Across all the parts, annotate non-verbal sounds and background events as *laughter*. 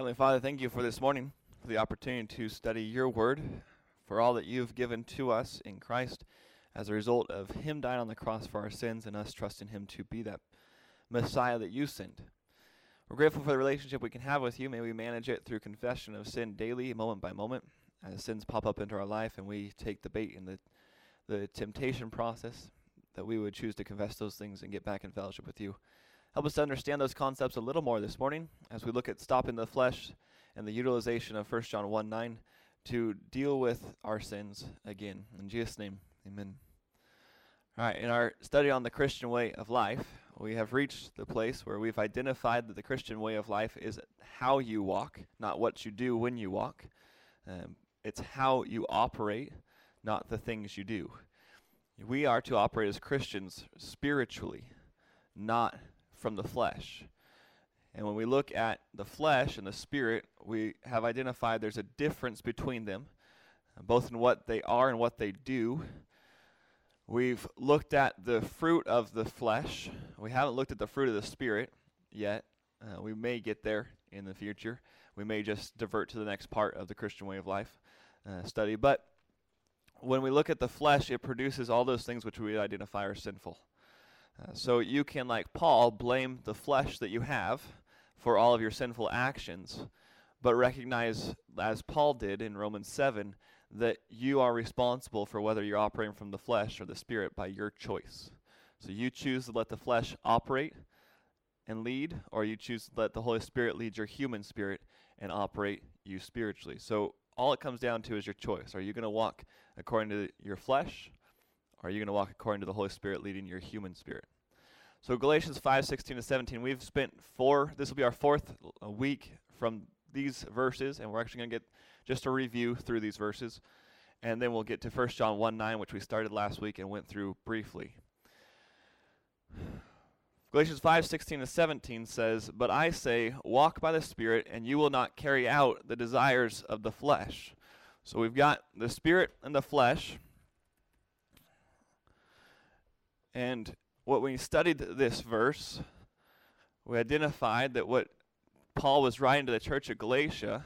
Heavenly Father, thank you for this morning, for the opportunity to study your word, for all that you've given to us in Christ as a result of him dying on the cross for our sins and us trusting him to be that Messiah that you sent. We're grateful for the relationship we can have with you. May we manage it through confession of sin daily, moment by moment, as sins pop up into our life and we take the bait in the, the temptation process, that we would choose to confess those things and get back in fellowship with you. Help us to understand those concepts a little more this morning as we look at stopping the flesh and the utilization of 1 John 1 9 to deal with our sins again. In Jesus' name, amen. All right, in our study on the Christian way of life, we have reached the place where we've identified that the Christian way of life is how you walk, not what you do when you walk. Um, it's how you operate, not the things you do. We are to operate as Christians spiritually, not from the flesh. And when we look at the flesh and the spirit, we have identified there's a difference between them, both in what they are and what they do. We've looked at the fruit of the flesh. We haven't looked at the fruit of the spirit yet. Uh, we may get there in the future. We may just divert to the next part of the Christian way of life uh, study. But when we look at the flesh, it produces all those things which we identify are sinful. So you can, like Paul, blame the flesh that you have for all of your sinful actions, but recognize, as Paul did in Romans 7, that you are responsible for whether you're operating from the flesh or the spirit by your choice. So you choose to let the flesh operate and lead, or you choose to let the Holy Spirit lead your human spirit and operate you spiritually. So all it comes down to is your choice. Are you going to walk according to your flesh are you going to walk according to the Holy Spirit leading your human spirit? So Galatians 5, 16 to 17, we've spent four, this will be our fourth week from these verses, and we're actually going to get just a review through these verses. And then we'll get to 1 John 1, 9, which we started last week and went through briefly. Galatians 5, 16 to 17 says, But I say, walk by the Spirit, and you will not carry out the desires of the flesh. So we've got the Spirit and the flesh. And what we studied this verse, we identified that what Paul was writing to the church of Galatia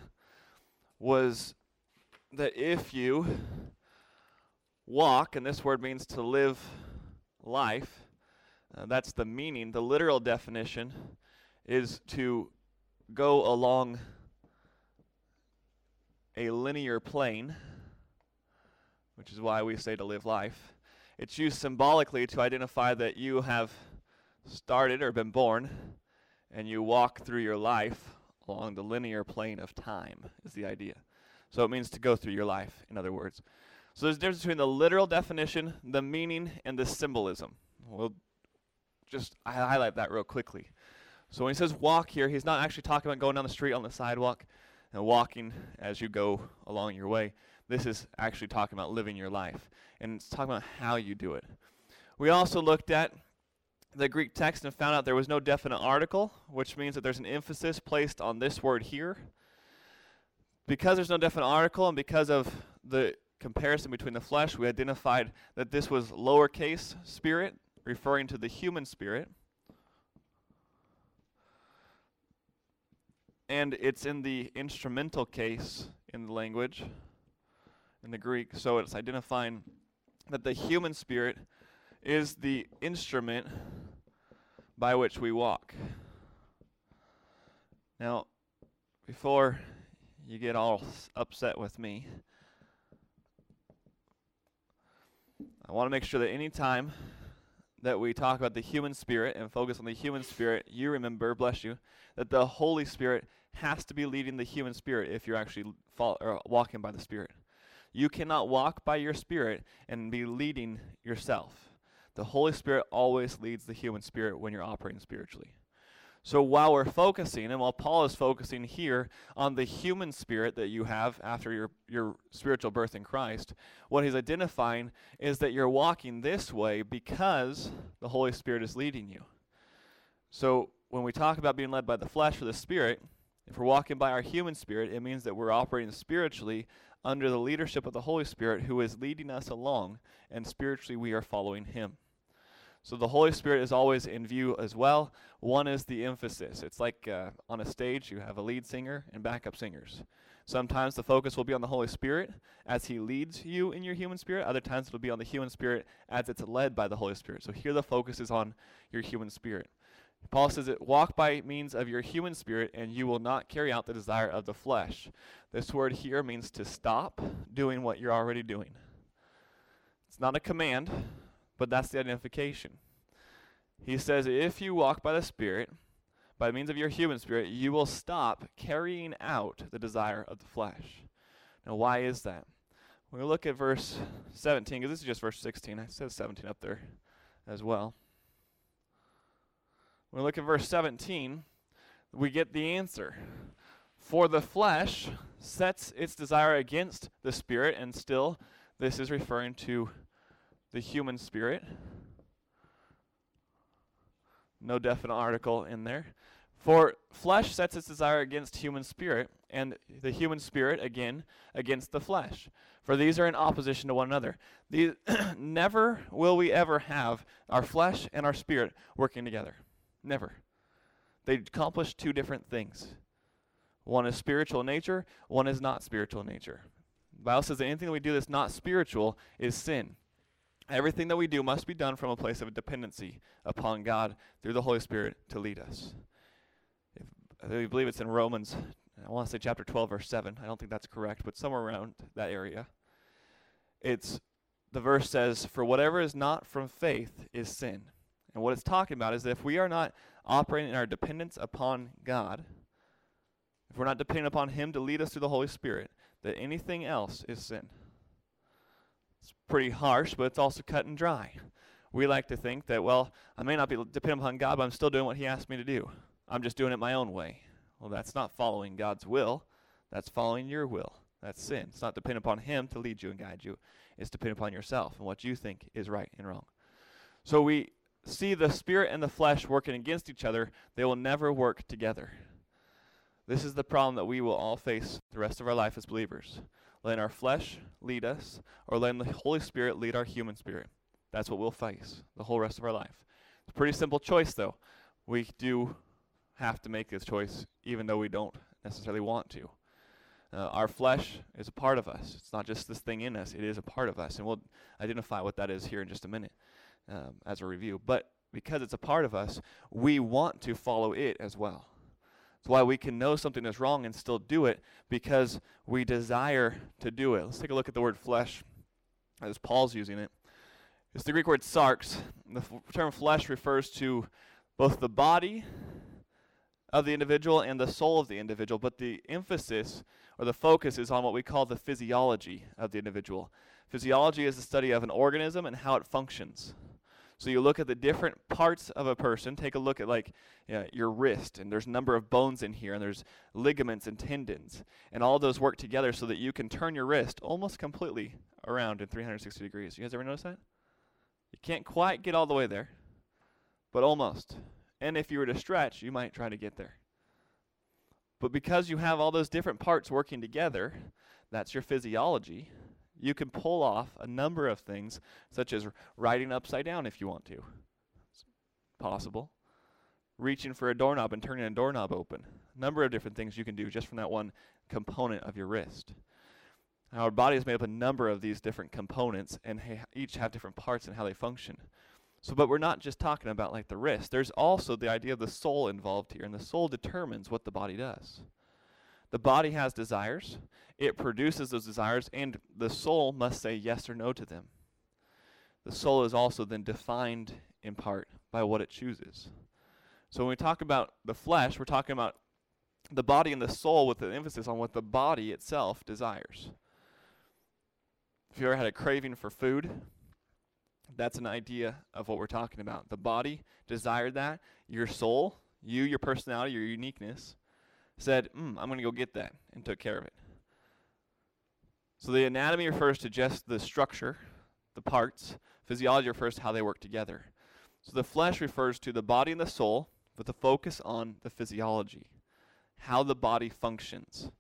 was that if you walk, and this word means to live life, uh, that's the meaning. The literal definition is to go along a linear plane, which is why we say to live life. It's used symbolically to identify that you have started or been born and you walk through your life along the linear plane of time, is the idea. So it means to go through your life, in other words. So there's a difference between the literal definition, the meaning, and the symbolism. We'll just highlight that real quickly. So when he says walk here, he's not actually talking about going down the street on the sidewalk and walking as you go along your way. This is actually talking about living your life, and it's talking about how you do it. We also looked at the Greek text and found out there was no definite article, which means that there's an emphasis placed on this word here. Because there's no definite article, and because of the comparison between the flesh, we identified that this was lowercase spirit, referring to the human spirit. And it's in the instrumental case in the language in the Greek. So it's identifying that the human spirit is the instrument by which we walk. Now, before you get all upset with me, I want to make sure that any time that we talk about the human spirit and focus on the human spirit, you remember, bless you, that the Holy Spirit has to be leading the human spirit if you're actually or walking by the Spirit. You cannot walk by your spirit and be leading yourself. The Holy Spirit always leads the human spirit when you're operating spiritually. So while we're focusing, and while Paul is focusing here on the human spirit that you have after your, your spiritual birth in Christ, what he's identifying is that you're walking this way because the Holy Spirit is leading you. So when we talk about being led by the flesh or the spirit, if we're walking by our human spirit, it means that we're operating spiritually under the leadership of the Holy Spirit who is leading us along, and spiritually we are following Him. So the Holy Spirit is always in view as well. One is the emphasis. It's like uh, on a stage, you have a lead singer and backup singers. Sometimes the focus will be on the Holy Spirit as He leads you in your human spirit. Other times it'll be on the human spirit as it's led by the Holy Spirit. So here the focus is on your human spirit. Paul says it walk by means of your human spirit, and you will not carry out the desire of the flesh. This word here means to stop doing what you're already doing. It's not a command, but that's the identification. He says, if you walk by the Spirit, by means of your human spirit, you will stop carrying out the desire of the flesh. Now, why is that? When we look at verse 17, because this is just verse 16, I said 17 up there as well. When we look at verse 17, we get the answer. For the flesh sets its desire against the spirit, and still, this is referring to the human spirit. No definite article in there. For flesh sets its desire against human spirit, and the human spirit, again, against the flesh. For these are in opposition to one another. These *clears throat* never will we ever have our flesh and our spirit working together. Never. They accomplish two different things. One is spiritual nature, one is not spiritual nature. The Bible says that anything that we do that's not spiritual is sin. Everything that we do must be done from a place of dependency upon God through the Holy Spirit to lead us. If, I believe it's in Romans, I want to say chapter 12, verse 7. I don't think that's correct, but somewhere around that area. It's the verse says, For whatever is not from faith is sin. And what it's talking about is that if we are not operating in our dependence upon God, if we're not depending upon Him to lead us through the Holy Spirit, that anything else is sin. It's pretty harsh, but it's also cut and dry. We like to think that, well, I may not be dependent upon God, but I'm still doing what He asked me to do. I'm just doing it my own way. Well, that's not following God's will. That's following your will. That's sin. It's not dependent upon Him to lead you and guide you. It's dependent upon yourself and what you think is right and wrong. So we see the spirit and the flesh working against each other. They will never work together. This is the problem that we will all face the rest of our life as believers. Letting our flesh lead us or letting the Holy Spirit lead our human spirit. That's what we'll face the whole rest of our life. It's a pretty simple choice, though. We do have to make this choice even though we don't necessarily want to. Uh, our flesh is a part of us. It's not just this thing in us, it is a part of us. And we'll identify what that is here in just a minute um, as a review. But because it's a part of us, we want to follow it as well. That's why we can know something is wrong and still do it because we desire to do it. Let's take a look at the word flesh as Paul's using it. It's the Greek word sarx. The f- term flesh refers to both the body of the individual and the soul of the individual, but the emphasis or the focus is on what we call the physiology of the individual. Physiology is the study of an organism and how it functions. So you look at the different parts of a person. Take a look at like you know, your wrist, and there's a number of bones in here, and there's ligaments and tendons, and all those work together so that you can turn your wrist almost completely around in 360 degrees. You guys ever notice that? You can't quite get all the way there, but almost. And if you were to stretch, you might try to get there. But because you have all those different parts working together, that's your physiology. You can pull off a number of things, such as riding upside down if you want to. It's possible. Reaching for a doorknob and turning a doorknob open. A number of different things you can do just from that one component of your wrist. Our body is made up of a number of these different components, and each have different parts and how they function. So, but we're not just talking about like the wrist. There's also the idea of the soul involved here, and the soul determines what the body does. The body has desires, it produces those desires, and the soul must say yes or no to them. The soul is also then defined in part by what it chooses. So, when we talk about the flesh, we're talking about the body and the soul with an emphasis on what the body itself desires. If you ever had a craving for food, that's an idea of what we're talking about. The body desired that. Your soul, you, your personality, your uniqueness, said, mm, I'm going to go get that, and took care of it. So the anatomy refers to just the structure, the parts. Physiology refers to how they work together. So the flesh refers to the body and the soul with a focus on the physiology, how the body functions.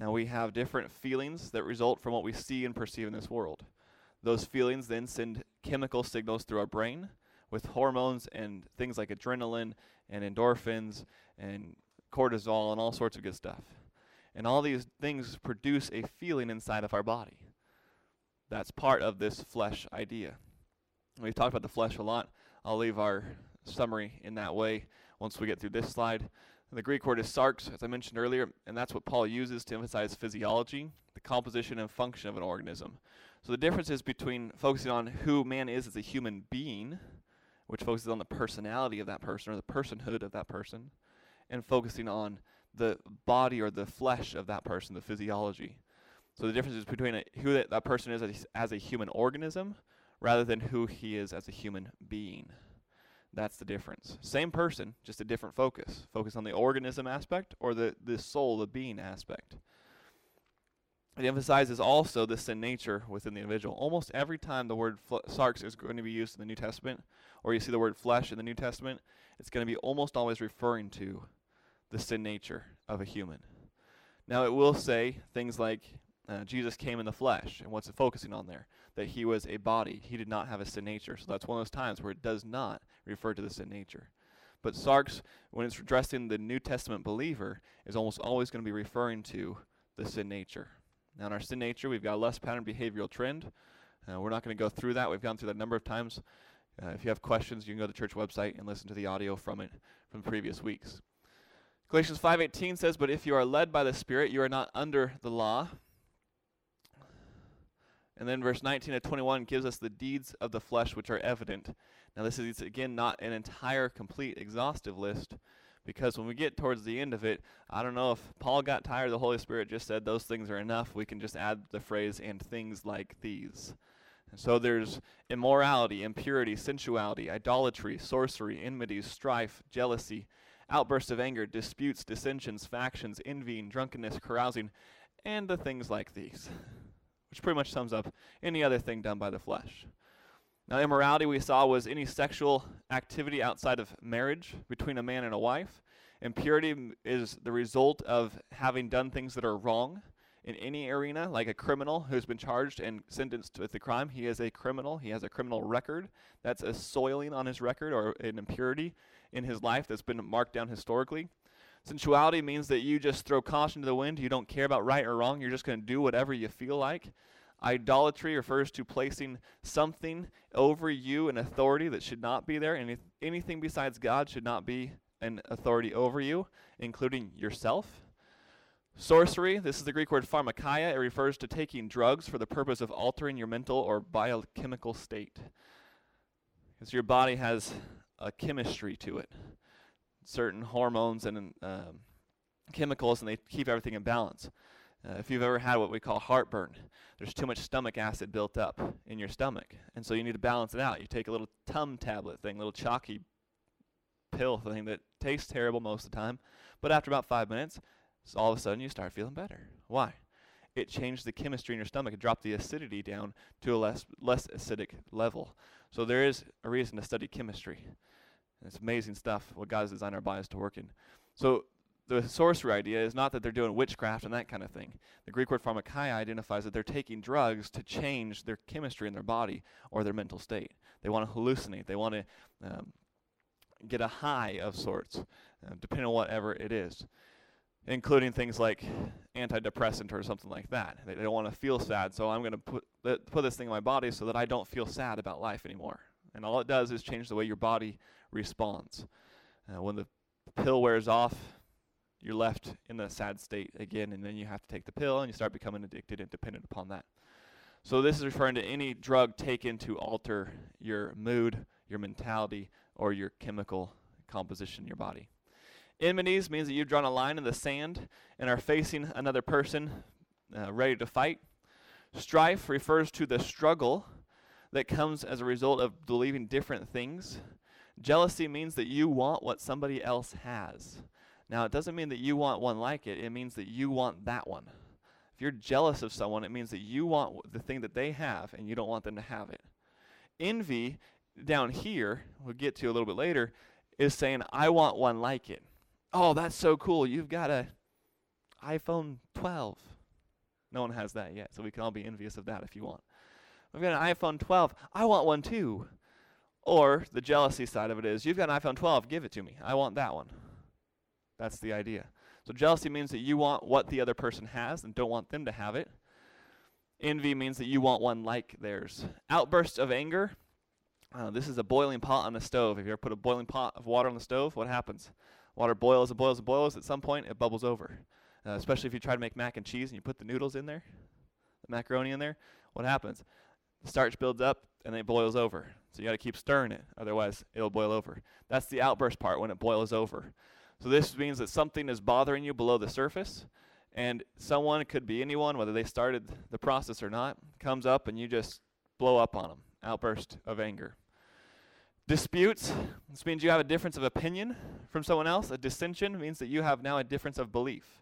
Now we have different feelings that result from what we see and perceive in this world. Those feelings then send chemical signals through our brain, with hormones and things like adrenaline and endorphins and cortisol and all sorts of good stuff. And all these things produce a feeling inside of our body. That's part of this flesh idea. We've talked about the flesh a lot. I'll leave our summary in that way once we get through this slide. The Greek word is sarx, as I mentioned earlier, and that's what Paul uses to emphasize physiology, the composition and function of an organism. So the difference is between focusing on who man is as a human being, which focuses on the personality of that person or the personhood of that person, and focusing on the body or the flesh of that person, the physiology. So the difference is between a, who that, that person is as, as a human organism rather than who he is as a human being. That's the difference. Same person, just a different focus. Focus on the organism aspect or the, the soul, the being aspect. It emphasizes also the sin nature within the individual. Almost every time the word fl- sarx is going to be used in the New Testament, or you see the word flesh in the New Testament, it's going to be almost always referring to the sin nature of a human. Now, it will say things like uh, Jesus came in the flesh, and what's it focusing on there? That he was a body. He did not have a sin nature. So that's one of those times where it does not refer to the sin nature. But sarx, when it's addressing the New Testament believer, is almost always going to be referring to the sin nature. Now, in our sin nature, we've got a less pattern behavioral trend. Uh, we're not going to go through that. We've gone through that a number of times. Uh, if you have questions, you can go to the church website and listen to the audio from it from previous weeks. Galatians 5:18 says, "But if you are led by the Spirit, you are not under the law." And then verse 19 to 21 gives us the deeds of the flesh which are evident. Now this is again not an entire complete exhaustive list, because when we get towards the end of it, I don't know if Paul got tired, the Holy Spirit just said those things are enough. We can just add the phrase, and things like these. So there's immorality, impurity, sensuality, idolatry, sorcery, enmities, strife, jealousy, outbursts of anger, disputes, dissensions, factions, envying, drunkenness, carousing, and the things like these, *laughs* which pretty much sums up any other thing done by the flesh. Now, immorality we saw was any sexual activity outside of marriage between a man and a wife. Impurity is the result of having done things that are wrong in any arena, like a criminal who's been charged and sentenced with a crime. He is a criminal, he has a criminal record. That's a soiling on his record or an impurity in his life that's been marked down historically. Sensuality means that you just throw caution to the wind. You don't care about right or wrong. You're just going to do whatever you feel like. Idolatry refers to placing something over you, an authority that should not be there. Any, anything besides God should not be an authority over you, including yourself. Sorcery, this is the Greek word pharmakia. It refers to taking drugs for the purpose of altering your mental or biochemical state. Because your body has a chemistry to it, certain hormones and um, chemicals, and they keep everything in balance. Uh, if you've ever had what we call heartburn, there's too much stomach acid built up in your stomach, and so you need to balance it out. You take a little Tum tablet thing, little chalky pill thing that tastes terrible most of the time, but after about five minutes, so all of a sudden you start feeling better. Why? It changed the chemistry in your stomach. It dropped the acidity down to a less less acidic level. So there is a reason to study chemistry. It's amazing stuff what God has designed our bodies to work in. So the sorcery idea is not that they're doing witchcraft and that kind of thing. The Greek word pharmakia identifies that they're taking drugs to change their chemistry in their body or their mental state. They want to hallucinate. They want to um, get a high of sorts, uh, depending on whatever it is, including things like antidepressant or something like that. They, they don't want to feel sad, so I'm going to put put this thing in my body so that I don't feel sad about life anymore. And all it does is change the way your body responds. Uh, when the pill wears off, you're left in the sad state again, and then you have to take the pill and you start becoming addicted and dependent upon that. So, this is referring to any drug taken to alter your mood, your mentality, or your chemical composition in your body. Enmities means that you've drawn a line in the sand and are facing another person uh, ready to fight. Strife refers to the struggle that comes as a result of believing different things. Jealousy means that you want what somebody else has. Now, it doesn't mean that you want one like it, it means that you want that one. If you're jealous of someone, it means that you want the thing that they have and you don't want them to have it. Envy, down here, we'll get to a little bit later, is saying, I want one like it. Oh, that's so cool. You've got a iPhone 12. No one has that yet, so we can all be envious of that if you want. I've got an iPhone 12. I want one too. Or the jealousy side of it is, you've got an iPhone 12, give it to me. I want that one. That's the idea. So jealousy means that you want what the other person has and don't want them to have it. Envy means that you want one like theirs. Outbursts of anger. Uh, this is a boiling pot on a stove. If you ever put a boiling pot of water on the stove, what happens? Water boils and boils and boils. At some point, it bubbles over. Uh, especially if you try to make mac and cheese and you put the noodles in there, the macaroni in there, what happens? The starch builds up and then it boils over. So you got to keep stirring it, otherwise it'll boil over. That's the outburst part when it boils over. So this means that something is bothering you below the surface, and someone could be anyone, whether they started the process or not, comes up and you just blow up on them. Outburst of anger. Disputes. This means you have a difference of opinion from someone else. A dissension means that you have now a difference of belief.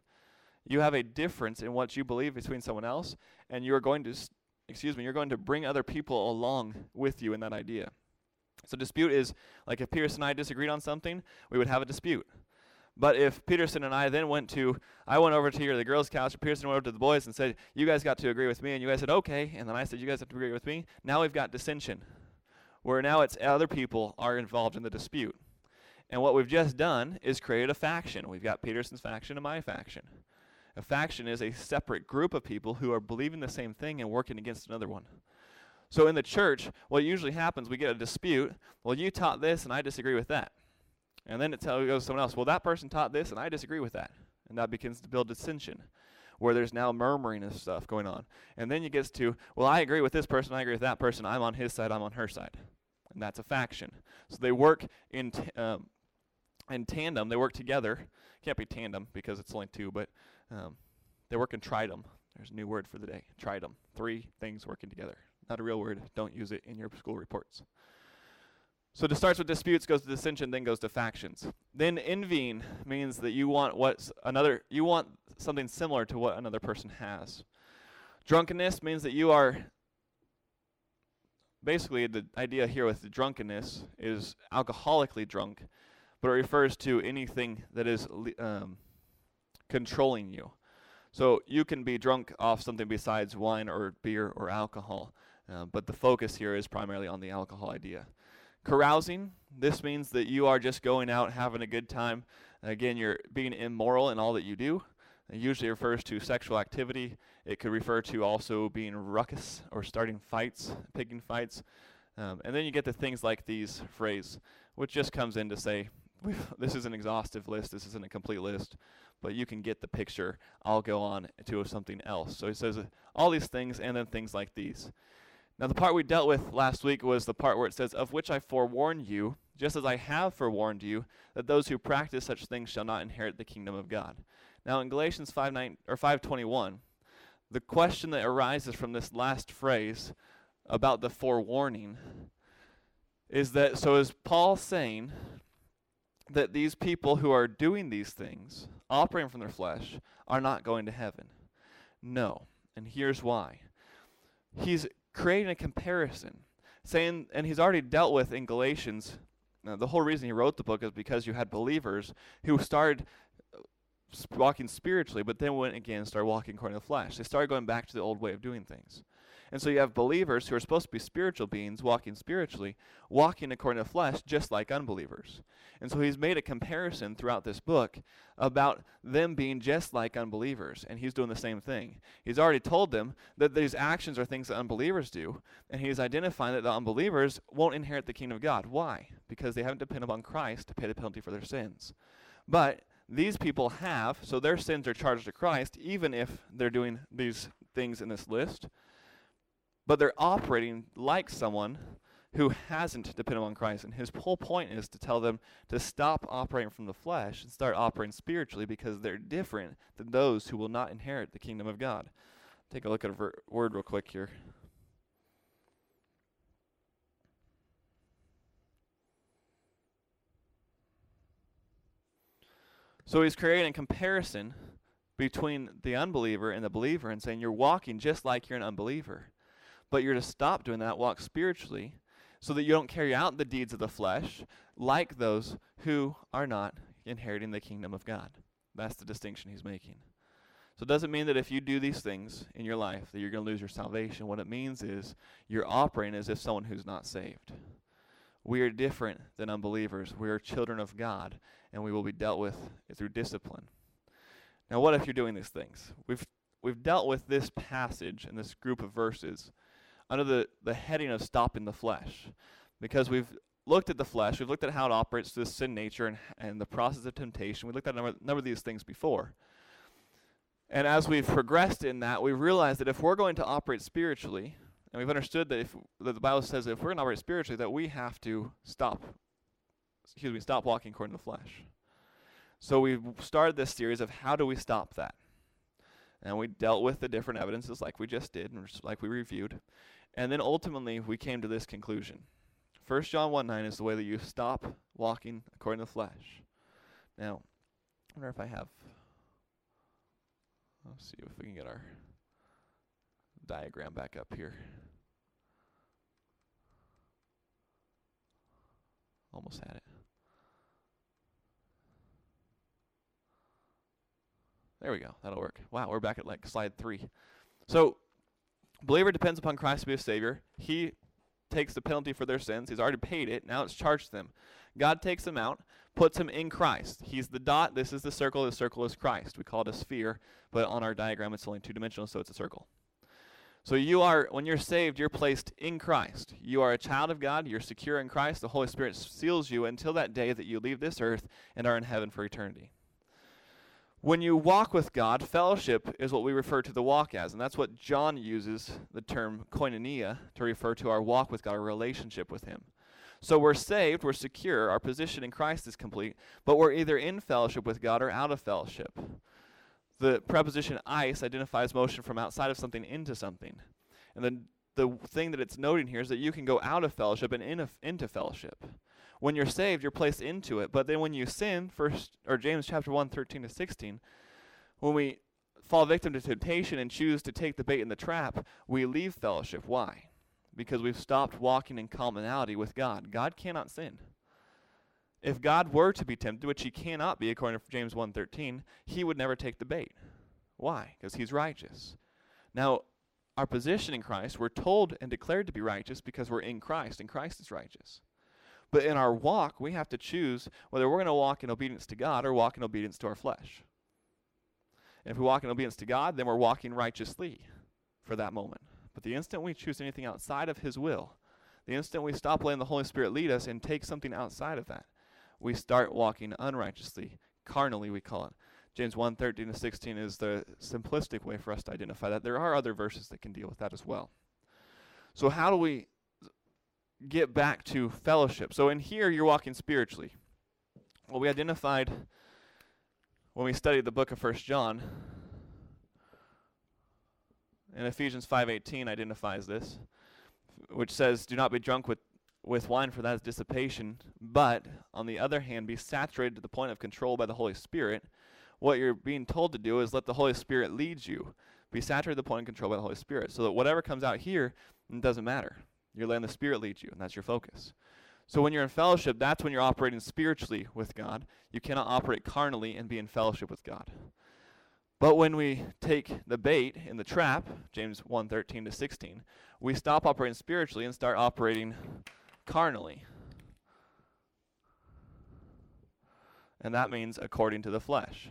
You have a difference in what you believe between someone else, and you are going to, excuse me, you're going to bring other people along with you in that idea. So dispute is like if Peterson and I disagreed on something, we would have a dispute. But if Peterson and I then went to, I went over to the girls' couch, and Peterson went over to the boys and said, You guys got to agree with me. And you guys said, Okay. And then I said, You guys have to agree with me. Now we've got dissension, where now it's other people are involved in the dispute. And what we've just done is created a faction. We've got Peterson's faction and my faction. A faction is a separate group of people who are believing the same thing and working against another one. So in the church, what usually happens, we get a dispute. Well, you taught this and I disagree with that. And then it goes to someone else, well, that person taught this, and I disagree with that. And that begins to build dissension, where there's now murmuring and stuff going on. And then you get to, well, I agree with this person, I agree with that person, I'm on his side, I'm on her side. And that's a faction. So they work in, t- um, in tandem, they work together. Can't be tandem because it's only two, but um, they work in tridem. There's a new word for the day tridem. Three things working together. Not a real word. Don't use it in your school reports. So it starts with disputes, goes to dissension, then goes to factions. Then envying means that you want what another you want something similar to what another person has. Drunkenness means that you are basically the idea here with drunkenness is alcoholically drunk, but it refers to anything that is um, controlling you. So you can be drunk off something besides wine or beer or alcohol, uh, but the focus here is primarily on the alcohol idea. Carousing, this means that you are just going out having a good time. Again, you're being immoral in all that you do. It usually refers to sexual activity. It could refer to also being ruckus or starting fights, picking fights. Um, and then you get to things like these phrase, which just comes in to say, this is an exhaustive list, this isn't a complete list, but you can get the picture. I'll go on to something else. So he says uh, all these things and then things like these. Now, the part we dealt with last week was the part where it says, Of which I forewarn you, just as I have forewarned you, that those who practice such things shall not inherit the kingdom of God. Now, in Galatians 5 9, or 5.21, the question that arises from this last phrase about the forewarning is that, so is Paul saying that these people who are doing these things, operating from their flesh, are not going to heaven? No. And here's why. He's creating a comparison, saying, and he's already dealt with in Galatians. Now, the whole reason he wrote the book is because you had believers who started walking spiritually, but then went again and started walking according to the flesh. They started going back to the old way of doing things. And so you have believers who are supposed to be spiritual beings walking spiritually, walking according to flesh, just like unbelievers. And so he's made a comparison throughout this book about them being just like unbelievers. And he's doing the same thing. He's already told them that these actions are things that unbelievers do. And he's identifying that the unbelievers won't inherit the kingdom of God. Why? Because they haven't depended upon Christ to pay the penalty for their sins. But these people have, so their sins are charged to Christ, even if they're doing these things in this list but they're operating like someone who hasn't depended on Christ. And his whole point is to tell them to stop operating from the flesh and start operating spiritually because they're different than those who will not inherit the kingdom of God. Take a look at a ver- word real quick here. So he's creating a comparison between the unbeliever and the believer and saying you're walking just like you're an unbeliever. But you're to stop doing that, walk spiritually, so that you don't carry out the deeds of the flesh like those who are not inheriting the kingdom of God. That's the distinction he's making. So it doesn't mean that if you do these things in your life that you're going to lose your salvation. What it means is you're operating as if someone who's not saved. We are different than unbelievers. We are children of God, and we will be dealt with through discipline. Now, what if you're doing these things? We've we've dealt with this passage and this group of verses under the, the heading of stopping the flesh. Because we've looked at the flesh, we've looked at how it operates through the sin nature and, and the process of temptation. We looked at a number, number of these things before. And as we've progressed in that, we've realized that if we're going to operate spiritually, and we've understood that if that the Bible says that if we're going to operate spiritually, that we have to stop, excuse me, stop walking according to the flesh. So we've started this series of how do we stop that? And we dealt with the different evidences like we just did and like we reviewed. And then ultimately we came to this conclusion. 1 John 1 9 is the way that you stop walking according to the flesh. Now, I wonder if I have. Let's see if we can get our diagram back up here. Almost had it. There we go. That'll work. Wow, we're back at like slide three. So, believer depends upon Christ to be a Savior. He takes the penalty for their sins. He's already paid it. Now it's charged them. God takes them out, puts him in Christ. He's the dot. This is the circle. The circle is Christ. We call it a sphere, but on our diagram it's only two dimensional, so it's a circle. So you are, when you're saved, you're placed in Christ. You are a child of God. You're secure in Christ. The Holy Spirit seals you until that day that you leave this earth and are in heaven for eternity. When you walk with God, fellowship is what we refer to the walk as, and that's what John uses the term koinonia to refer to our walk with God, our relationship with Him. So we're saved, we're secure, our position in Christ is complete, but we're either in fellowship with God or out of fellowship. The preposition eis identifies motion from outside of something into something. And then the thing that it's noting here is that you can go out of fellowship and in into fellowship. When you're saved, you're placed into it. But then when you sin, first or James chapter 1, 13 to 16, when we fall victim to temptation and choose to take the bait in the trap, we leave fellowship. Why? Because we've stopped walking in commonality with God. God cannot sin. If God were to be tempted, which he cannot be according to James 1:13, he would never take the bait. Why? Because he's righteous. Now, our position in Christ, we're told and declared to be righteous because we're in Christ and Christ is righteous. But in our walk, we have to choose whether we're going to walk in obedience to God or walk in obedience to our flesh. And if we walk in obedience to God, then we're walking righteously for that moment. But the instant we choose anything outside of His will, the instant we stop letting the Holy Spirit lead us and take something outside of that, we start walking unrighteously, carnally, we call it. James 1 13 to 16 is the simplistic way for us to identify that. There are other verses that can deal with that as well. So, how do we get back to fellowship. So in here, you're walking spiritually. Well, we identified when we studied the book of First John, and Ephesians 5:18 identifies this, which says, "Do not be drunk with with wine, for that is dissipation, but on the other hand, be saturated to the point of control by the Holy Spirit." What you're being told to do is let the Holy Spirit lead you. Be saturated to the point of control by the Holy Spirit, so that whatever comes out here doesn't matter. You're letting the Spirit lead you, and that's your focus. So when you're in fellowship, that's when you're operating spiritually with God. You cannot operate carnally and be in fellowship with God. But when we take the bait in the trap, James 1:13 to 16, we stop operating spiritually and start operating carnally. And that means according to the flesh.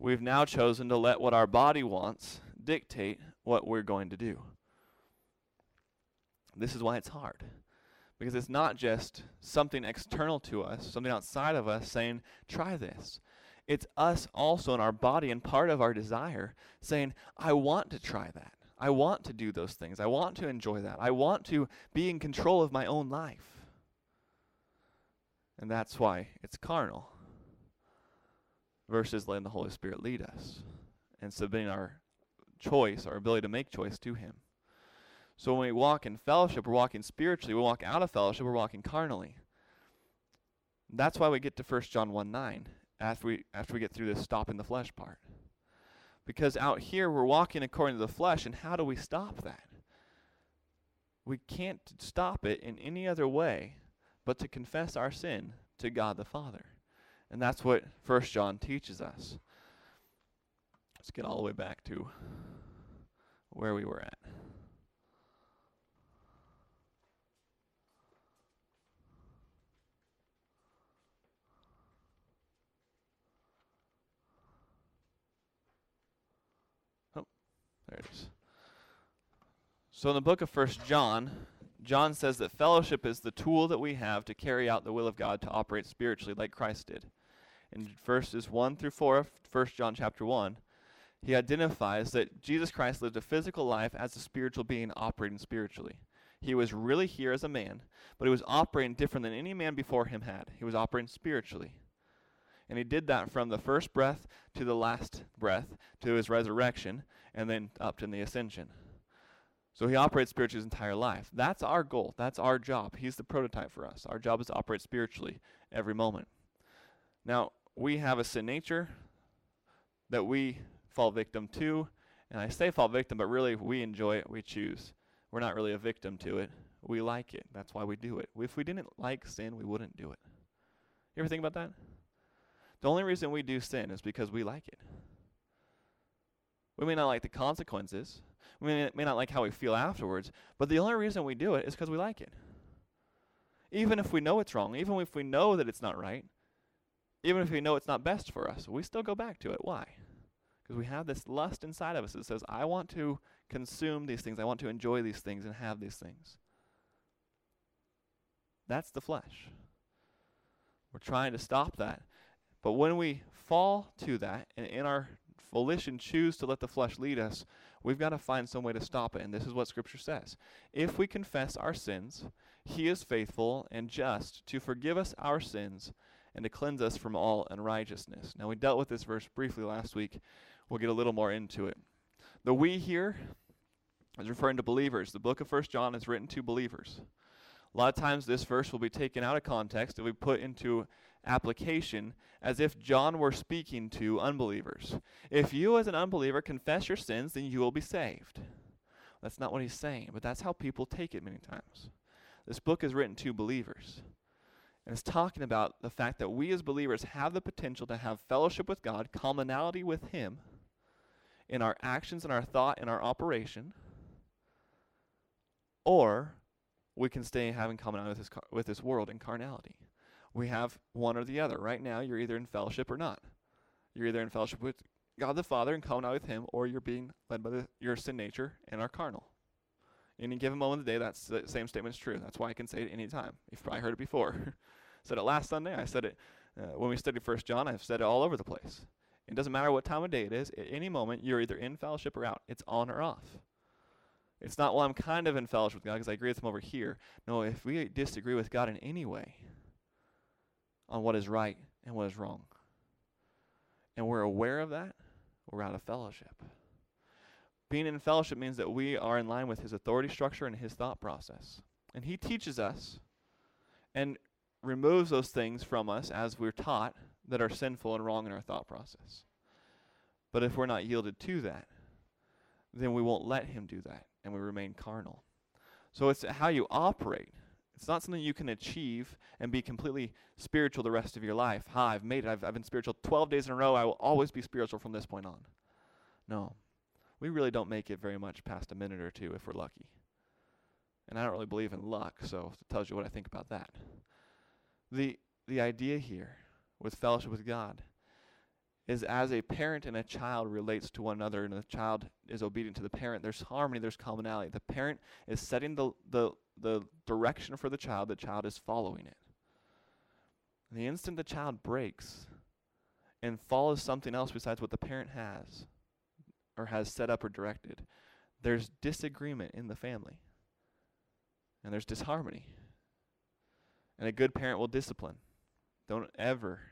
we've now chosen to let what our body wants dictate what we're going to do. This is why it's hard. Because it's not just something external to us, something outside of us saying, try this. It's us also in our body and part of our desire saying, I want to try that. I want to do those things. I want to enjoy that. I want to be in control of my own life. And that's why it's carnal versus letting the Holy Spirit lead us and submitting our choice, our ability to make choice to Him. So when we walk in fellowship, we're walking spiritually. We walk out of fellowship, we're walking carnally. That's why we get to 1 John 1 9 after we, after we get through this stop in the flesh part. Because out here, we're walking according to the flesh, and how do we stop that? We can't stop it in any other way but to confess our sin to God the Father. And that's what First John teaches us. Let's get all the way back to where we were at. There it is. So in the book of First John, John says that fellowship is the tool that we have to carry out the will of God to operate spiritually like Christ did. In verses 1 through 4 of 1 John chapter 1, he identifies that Jesus Christ lived a physical life as a spiritual being operating spiritually. He was really here as a man, but he was operating different than any man before him had. He was operating spiritually. And he did that from the first breath to the last breath to his resurrection and then up to the ascension. So he operates spiritually his entire life. That's our goal. That's our job. He's the prototype for us. Our job is to operate spiritually every moment. Now, we have a sin nature that we fall victim to. And I say fall victim, but really we enjoy it. We choose. We're not really a victim to it. We like it. That's why we do it. If we didn't like sin, we wouldn't do it. You ever think about that? The only reason we do sin is because we like it. We may not like the consequences. We may, may not like how we feel afterwards. But the only reason we do it is because we like it. Even if we know it's wrong, even if we know that it's not right, even if we know it's not best for us, we still go back to it. Why? Because we have this lust inside of us that says, I want to consume these things, I want to enjoy these things and have these things. That's the flesh. We're trying to stop that. But when we fall to that and in our volition choose to let the flesh lead us, we've got to find some way to stop it. And this is what Scripture says. If we confess our sins, He is faithful and just to forgive us our sins and to cleanse us from all unrighteousness. Now, we dealt with this verse briefly last week. We'll get a little more into it. The we here is referring to believers. The book of First John is written to believers. A lot of times, this verse will be taken out of context and we put into application as if John were speaking to unbelievers. If you, as an unbeliever, confess your sins, then you will be saved. That's not what he's saying, but that's how people take it many times. This book is written to believers. And it's talking about the fact that we as believers have the potential to have fellowship with God, commonality with Him in our actions and our thought and our operation, or we can stay having commonality with this, with this world in carnality. We have one or the other. Right now, you're either in fellowship or not. You're either in fellowship with God the Father and commonality with Him, or you're being led by the, your sin nature and are carnal. Any given moment of the day, that's the same statement is true. That's why I can say it any time. You've probably heard it before. *laughs* said it last Sunday. I said it uh, when we studied First John. I've said it all over the place. It doesn't matter what time of day it is. At any moment, you're either in fellowship or out. It's on or off. It's not, well, I'm kind of in fellowship with God because I agree with Him over here. No, if we disagree with God in any way on what is right and what is wrong, and we're aware of that, we're out of fellowship. Being in fellowship means that we are in line with His authority structure and His thought process. And He teaches us and removes those things from us as we're taught that are sinful and wrong in our thought process. But if we're not yielded to that, then we won't let him do that and we remain carnal. So it's how you operate. It's not something you can achieve and be completely spiritual the rest of your life. Ha, I've made it. I've, I've been spiritual 12 days in a row. I will always be spiritual from this point on. No. We really don't make it very much past a minute or two if we're lucky. And I don't really believe in luck, so it tells you what I think about that. The, the idea here with fellowship with God is as a parent and a child relates to one another and the child is obedient to the parent, there's harmony, there's commonality. The parent is setting the, the, the direction for the child, the child is following it. And the instant the child breaks and follows something else besides what the parent has or has set up or directed, there's disagreement in the family. And there's disharmony. And a good parent will discipline. Don't ever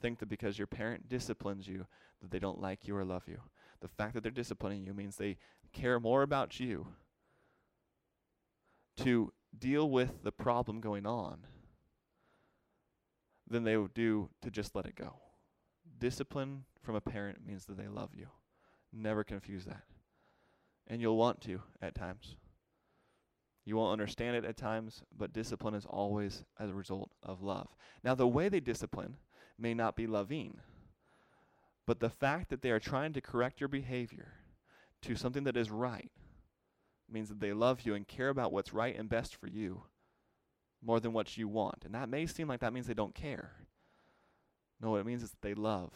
think that because your parent disciplines you that they don't like you or love you. The fact that they're disciplining you means they care more about you to deal with the problem going on than they would do to just let it go. Discipline from a parent means that they love you. Never confuse that. And you'll want to at times. You won't understand it at times, but discipline is always as a result of love. Now, the way they discipline may not be loving, but the fact that they are trying to correct your behavior to something that is right means that they love you and care about what's right and best for you more than what you want. And that may seem like that means they don't care. No, what it means is that they love.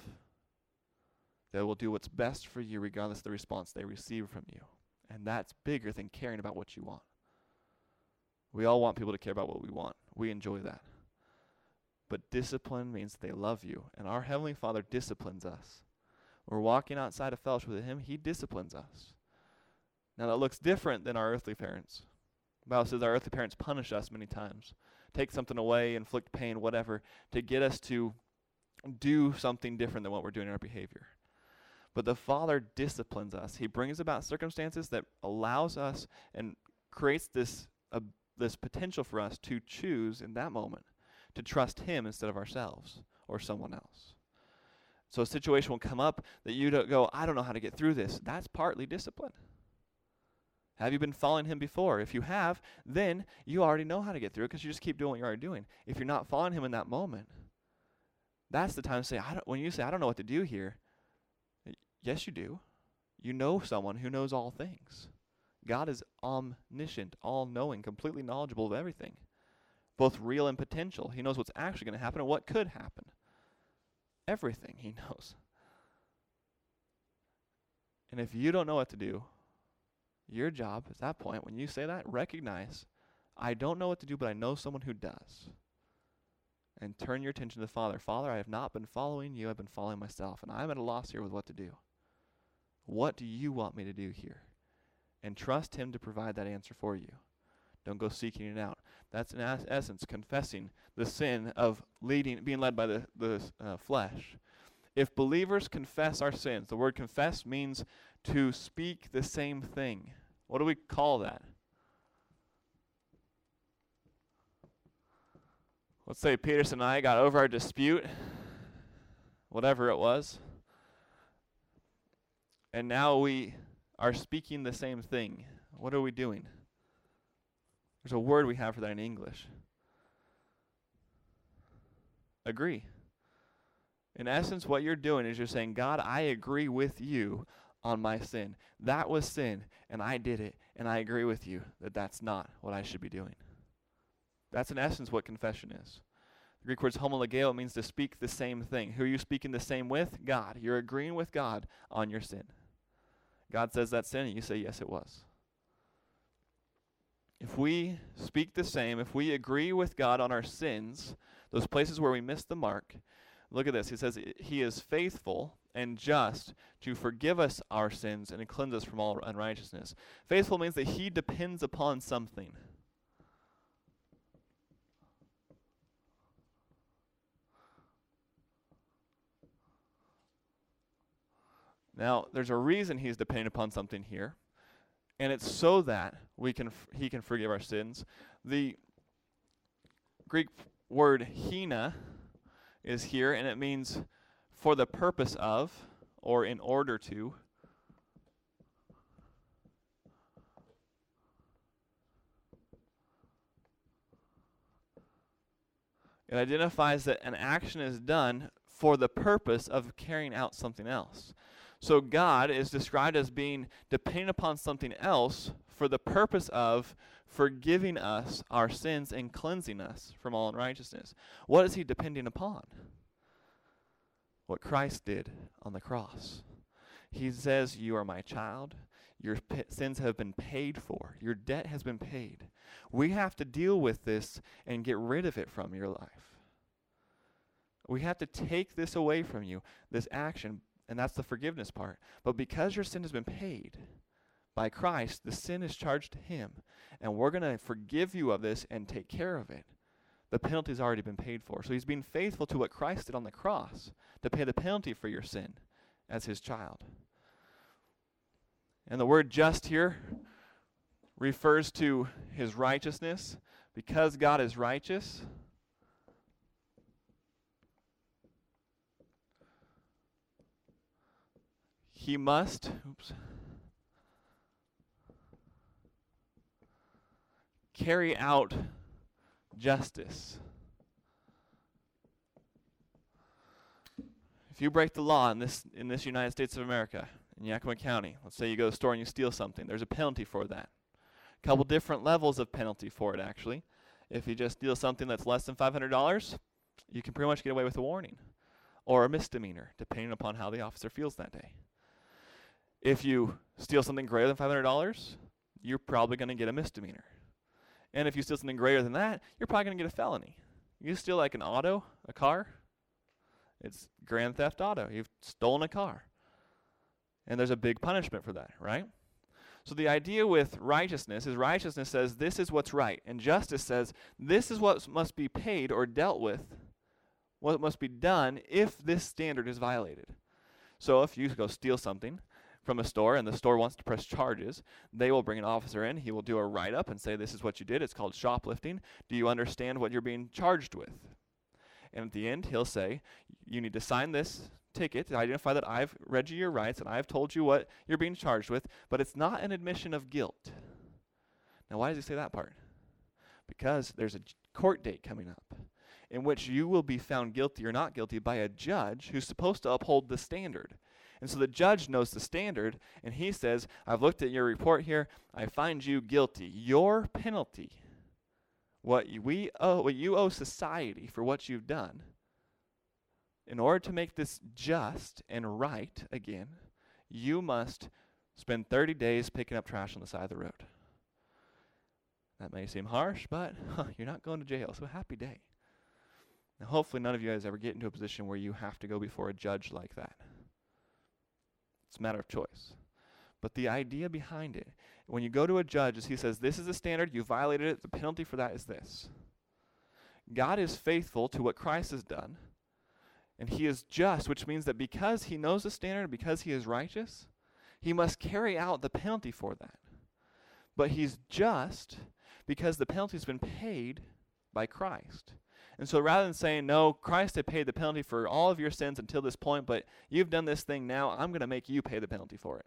They will do what's best for you regardless of the response they receive from you. And that's bigger than caring about what you want. We all want people to care about what we want. We enjoy that. But discipline means they love you. And our Heavenly Father disciplines us. We're walking outside of fellowship with Him, He disciplines us. Now, that looks different than our earthly parents. The Bible says our earthly parents punish us many times, take something away, inflict pain, whatever, to get us to do something different than what we're doing in our behavior. But the Father disciplines us. He brings about circumstances that allows us and creates this uh, this potential for us to choose in that moment to trust Him instead of ourselves or someone else. So a situation will come up that you don't go, I don't know how to get through this. That's partly discipline. Have you been following him before? If you have, then you already know how to get through it because you just keep doing what you're already doing. If you're not following him in that moment, that's the time to say, I don't, when you say, I don't know what to do here, yes, you do. You know someone who knows all things. God is omniscient, all knowing, completely knowledgeable of everything, both real and potential. He knows what's actually going to happen and what could happen. Everything He *laughs* knows. And if you don't know what to do, your job at that point, when you say that, recognize I don't know what to do, but I know someone who does. And turn your attention to the Father. Father, I have not been following you, I've been following myself, and I'm at a loss here with what to do. What do you want me to do here? And trust Him to provide that answer for you. Don't go seeking it out. That's in es- essence confessing the sin of leading, being led by the, the uh, flesh. If believers confess our sins, the word confess means to speak the same thing. What do we call that? Let's say Peterson and I got over our dispute, whatever it was, and now we are speaking the same thing. What are we doing? There's a word we have for that in English. Agree. In essence, what you're doing is you're saying, God, I agree with you on my sin. That was sin, and I did it, and I agree with you that that's not what I should be doing. That's in essence what confession is. The Greek word homologeo. Means to speak the same thing. Who are you speaking the same with? God. You're agreeing with God on your sin. God says that's sin, and you say, yes, it was. If we speak the same, if we agree with God on our sins, those places where we miss the mark, look at this. He says, He is faithful and just to forgive us our sins and to cleanse us from all unrighteousness. Faithful means that He depends upon something. Now, there's a reason he's depending upon something here, and it's so that we can he can forgive our sins. The Greek word hina is here, and it means for the purpose of or in order to. It identifies that an action is done for the purpose of carrying out something else. So God is described as being dependent upon something else for the purpose of forgiving us our sins and cleansing us from all unrighteousness. What is he depending upon? What Christ did on the cross. He says, You are my child. Your p- sins have been paid for. Your debt has been paid. We have to deal with this and get rid of it from your life. We have to take this away from you, this action, and that's the forgiveness part. But because your sin has been paid by Christ, the sin is charged to Him. And we're going to forgive you of this and take care of it. The penalty's already been paid for. So He's being faithful to what Christ did on the cross to pay the penalty for your sin as His child. And the word just here refers to His righteousness. Because God is righteous, he must oops, carry out justice. If you break the law in this in this United States of America, in Yakima County. Let's say you go to the store and you steal something. There's a penalty for that. A couple different levels of penalty for it, actually. If you just steal something that's less than $500, you can pretty much get away with a warning or a misdemeanor, depending upon how the officer feels that day. If you steal something greater than $500, you're probably going to get a misdemeanor. And if you steal something greater than that, you're probably going to get a felony. You steal like an auto, a car, it's grand theft auto. You've stolen a car. And there's a big punishment for that, right? So the idea with righteousness is righteousness says this is what's right, and justice says this is what must be paid or dealt with, what must be done if this standard is violated. So if you go steal something from a store and the store wants to press charges, they will bring an officer in. He will do a write up and say, This is what you did. It's called shoplifting. Do you understand what you're being charged with? And at the end, he'll say, You need to sign this ticket to identify that I've read you your rights and I've told you what you're being charged with, but it's not an admission of guilt. Now, why does he say that part? Because there's a court date coming up in which you will be found guilty or not guilty by a judge who's supposed to uphold the standard. And so the judge knows the standard, and he says, I've looked at your report here. I find you guilty. Your penalty, what we owe, what you owe society for what you've done, in order to make this just and right again, you must spend 30 days picking up trash on the side of the road. That may seem harsh, but *laughs* huh, you're not going to jail, so happy day. Now, hopefully, none of you guys ever get into a position where you have to go before a judge like that. It's a matter of choice. But the idea behind it, when you go to a judge, is he says, This is the standard, you violated it, the penalty for that is this. God is faithful to what Christ has done and he is just, which means that because he knows the standard, because he is righteous, he must carry out the penalty for that. But he's just because the penalty has been paid by Christ. And so rather than saying, no, Christ had paid the penalty for all of your sins until this point, but you've done this thing now, I'm going to make you pay the penalty for it.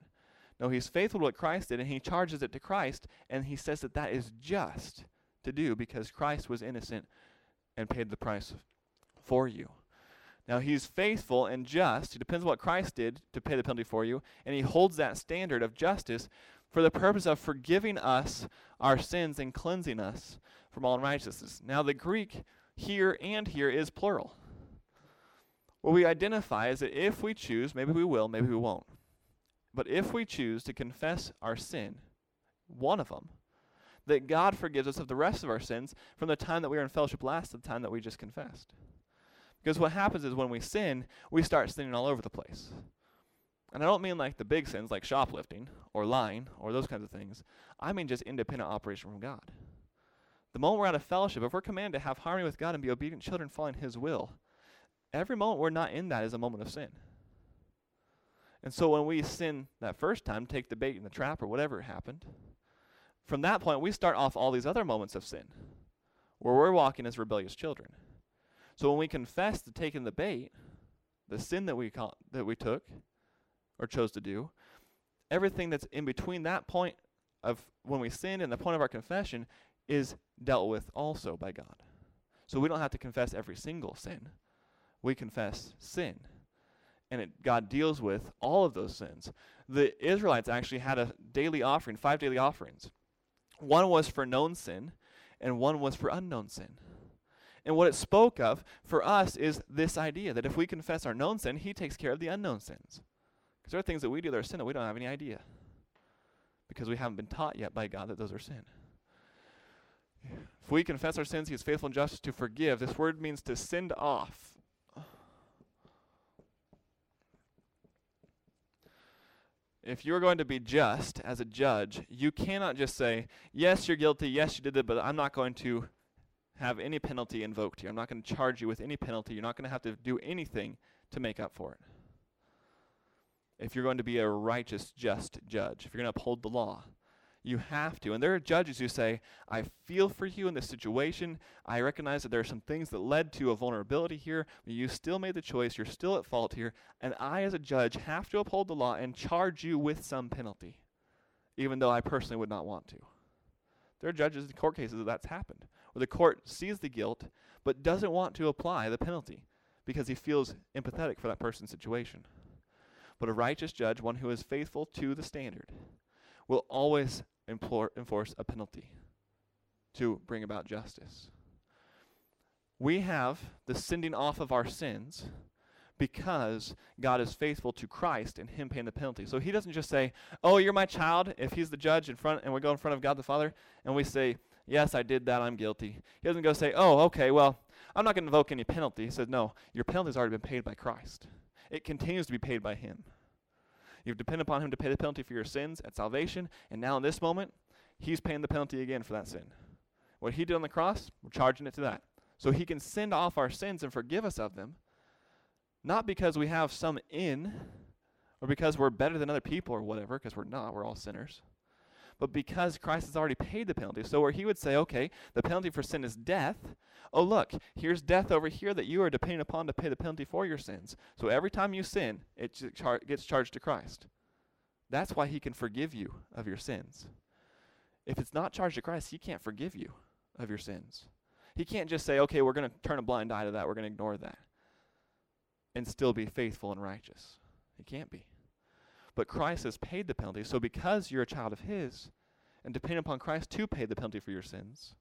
No, he's faithful to what Christ did, and he charges it to Christ, and he says that that is just to do because Christ was innocent and paid the price for you. Now, he's faithful and just. He depends on what Christ did to pay the penalty for you, and he holds that standard of justice for the purpose of forgiving us our sins and cleansing us from all unrighteousness. Now, the Greek here and here is plural. What we identify is that if we choose, maybe we will, maybe we won't, but if we choose to confess our sin, one of them, that God forgives us of the rest of our sins from the time that we were in fellowship last to the time that we just confessed. Because what happens is when we sin, we start sinning all over the place. And I don't mean like the big sins like shoplifting or lying or those kinds of things. I mean just independent operation from God. The moment we're out of fellowship, if we're commanded to have harmony with God and be obedient children following His will, every moment we're not in that is a moment of sin. And so when we sin that first time, take the bait in the trap or whatever happened, from that point we start off all these other moments of sin where we're walking as rebellious children. So when we confess to taking the bait, the sin that we call, that we took or chose to do, everything that's in between that point of when we sin and the point of our confession is dealt with also by God. So we don't have to confess every single sin. We confess sin. And it, God deals with all of those sins. The Israelites actually had a daily offering, five daily offerings. One was for known sin, and one was for unknown sin. And what it spoke of for us is this idea that if we confess our known sin, He takes care of the unknown sins. Because there are things that we do that are sin that we don't have any idea. Because we haven't been taught yet by God that those are sin. If we confess our sins, He is faithful and just to forgive. This word means to send off. If you're going to be just as a judge, you cannot just say, Yes, you're guilty. Yes, you did it, but I'm not going to have any penalty invoked here. I'm not going to charge you with any penalty. You're not going to have to do anything to make up for it. If you're going to be a righteous, just judge, if you're going to uphold the law, you have to. And there are judges who say, I feel for you in this situation. I recognize that there are some things that led to a vulnerability here, you still made the choice. You're still at fault here. And I, as a judge, have to uphold the law and charge you with some penalty, even though I personally would not want to. There are judges in court cases that that's happened where the court sees the guilt but doesn't want to apply the penalty because he feels empathetic for that person's situation. But a righteous judge, one who is faithful to the standard, will always implore, enforce a penalty to bring about justice. We have the sending off of our sins because God is faithful to Christ and Him paying the penalty. So He doesn't just say, Oh, you're my child, if He's the judge in front, and we go in front of God the Father, and we say, Yes, I did that, I'm guilty. He doesn't go say, Oh, okay, well, I'm not going to invoke any penalty. He says, No, your penalty has already been paid by Christ. It continues to be paid by Him. You've depended upon Him to pay the penalty for your sins at salvation, and now in this moment, He's paying the penalty again for that sin. What He did on the cross, we're charging it to that. So He can send off our sins and forgive us of them not because we have some in or because we're better than other people or whatever, because we're not, we're all sinners, but because Christ has already paid the penalty. So, where he would say, okay, the penalty for sin is death. Oh, look, here's death over here that you are depending upon to pay the penalty for your sins. So, every time you sin, it char- gets charged to Christ. That's why he can forgive you of your sins. If it's not charged to Christ, he can't forgive you of your sins. He can't just say, okay, we're going to turn a blind eye to that, we're going to ignore that and still be faithful and righteous. He can't be. But Christ has paid the penalty. So because you're a child of His and depend upon Christ to pay the penalty for your sins,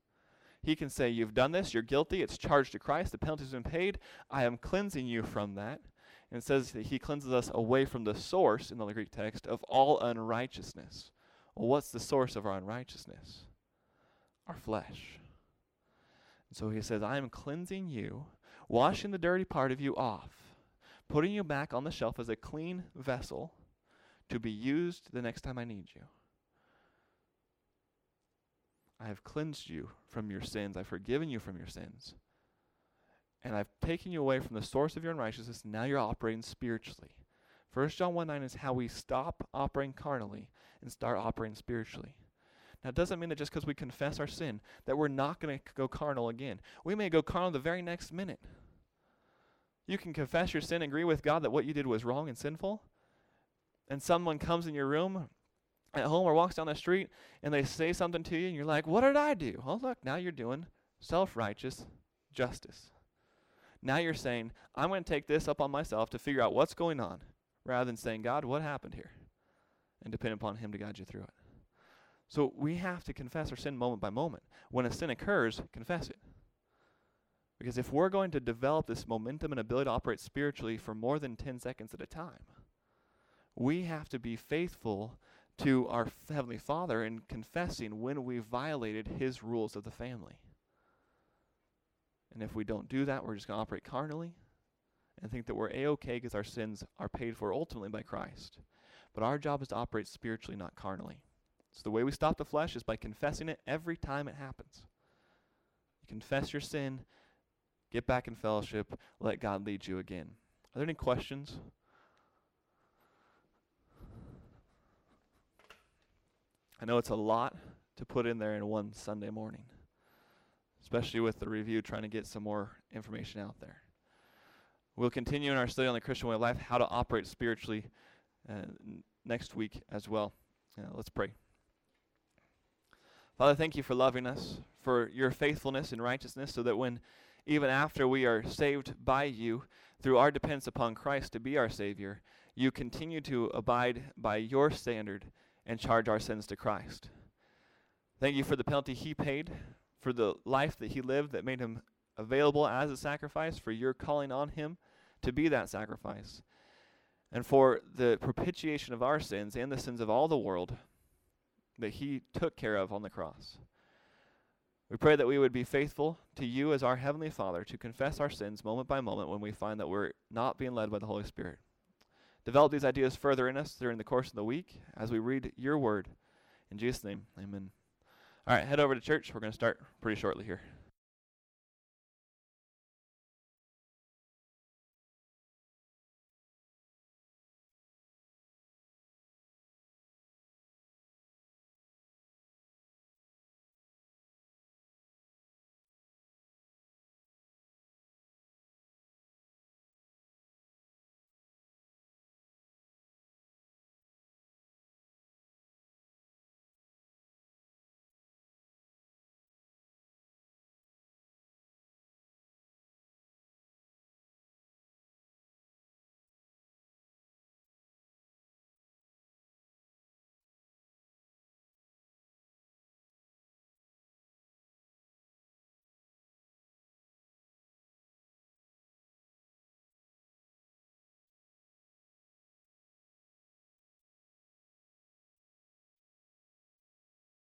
He can say, You've done this, you're guilty, it's charged to Christ, the penalty's been paid, I am cleansing you from that. And it says that He cleanses us away from the source, in the Greek text, of all unrighteousness. Well, what's the source of our unrighteousness? Our flesh. And so He says, I am cleansing you, washing the dirty part of you off putting you back on the shelf as a clean vessel to be used the next time I need you. I have cleansed you from your sins. I've forgiven you from your sins. And I've taken you away from the source of your unrighteousness. Now you're operating spiritually. 1 John 1 9 is how we stop operating carnally and start operating spiritually. Now, it doesn't mean that just because we confess our sin, that we're not going to go carnal again. We may go carnal the very next minute. You can confess your sin, and agree with God that what you did was wrong and sinful, and someone comes in your room at home or walks down the street and they say something to you, and you're like, What did I do? Oh, look, now you're doing self righteous justice. Now you're saying, I'm going to take this up on myself to figure out what's going on, rather than saying, God, what happened here? And depend upon Him to guide you through it. So we have to confess our sin moment by moment. When a sin occurs, confess it. Because if we're going to develop this momentum and ability to operate spiritually for more than 10 seconds at a time, we have to be faithful to our Heavenly Father in confessing when we violated His rules of the family. And if we don't do that, we're just going to operate carnally and think that we're A OK because our sins are paid for ultimately by Christ. But our job is to operate spiritually, not carnally. So the way we stop the flesh is by confessing it every time it happens. You confess your sin Get back in fellowship. Let God lead you again. Are there any questions? I know it's a lot to put in there in one Sunday morning, especially with the review trying to get some more information out there. We'll continue in our study on the Christian way of life, how to operate spiritually, uh, next week as well. Uh, let's pray. Father, thank you for loving us, for your faithfulness and righteousness, so that when even after we are saved by you through our dependence upon Christ to be our Savior, you continue to abide by your standard and charge our sins to Christ. Thank you for the penalty he paid, for the life that he lived that made him available as a sacrifice, for your calling on him to be that sacrifice, and for the propitiation of our sins and the sins of all the world that he took care of on the cross. We pray that we would be faithful to you as our Heavenly Father to confess our sins moment by moment when we find that we're not being led by the Holy Spirit. Develop these ideas further in us during the course of the week as we read your word. In Jesus' name, amen. All right, head over to church. We're going to start pretty shortly here.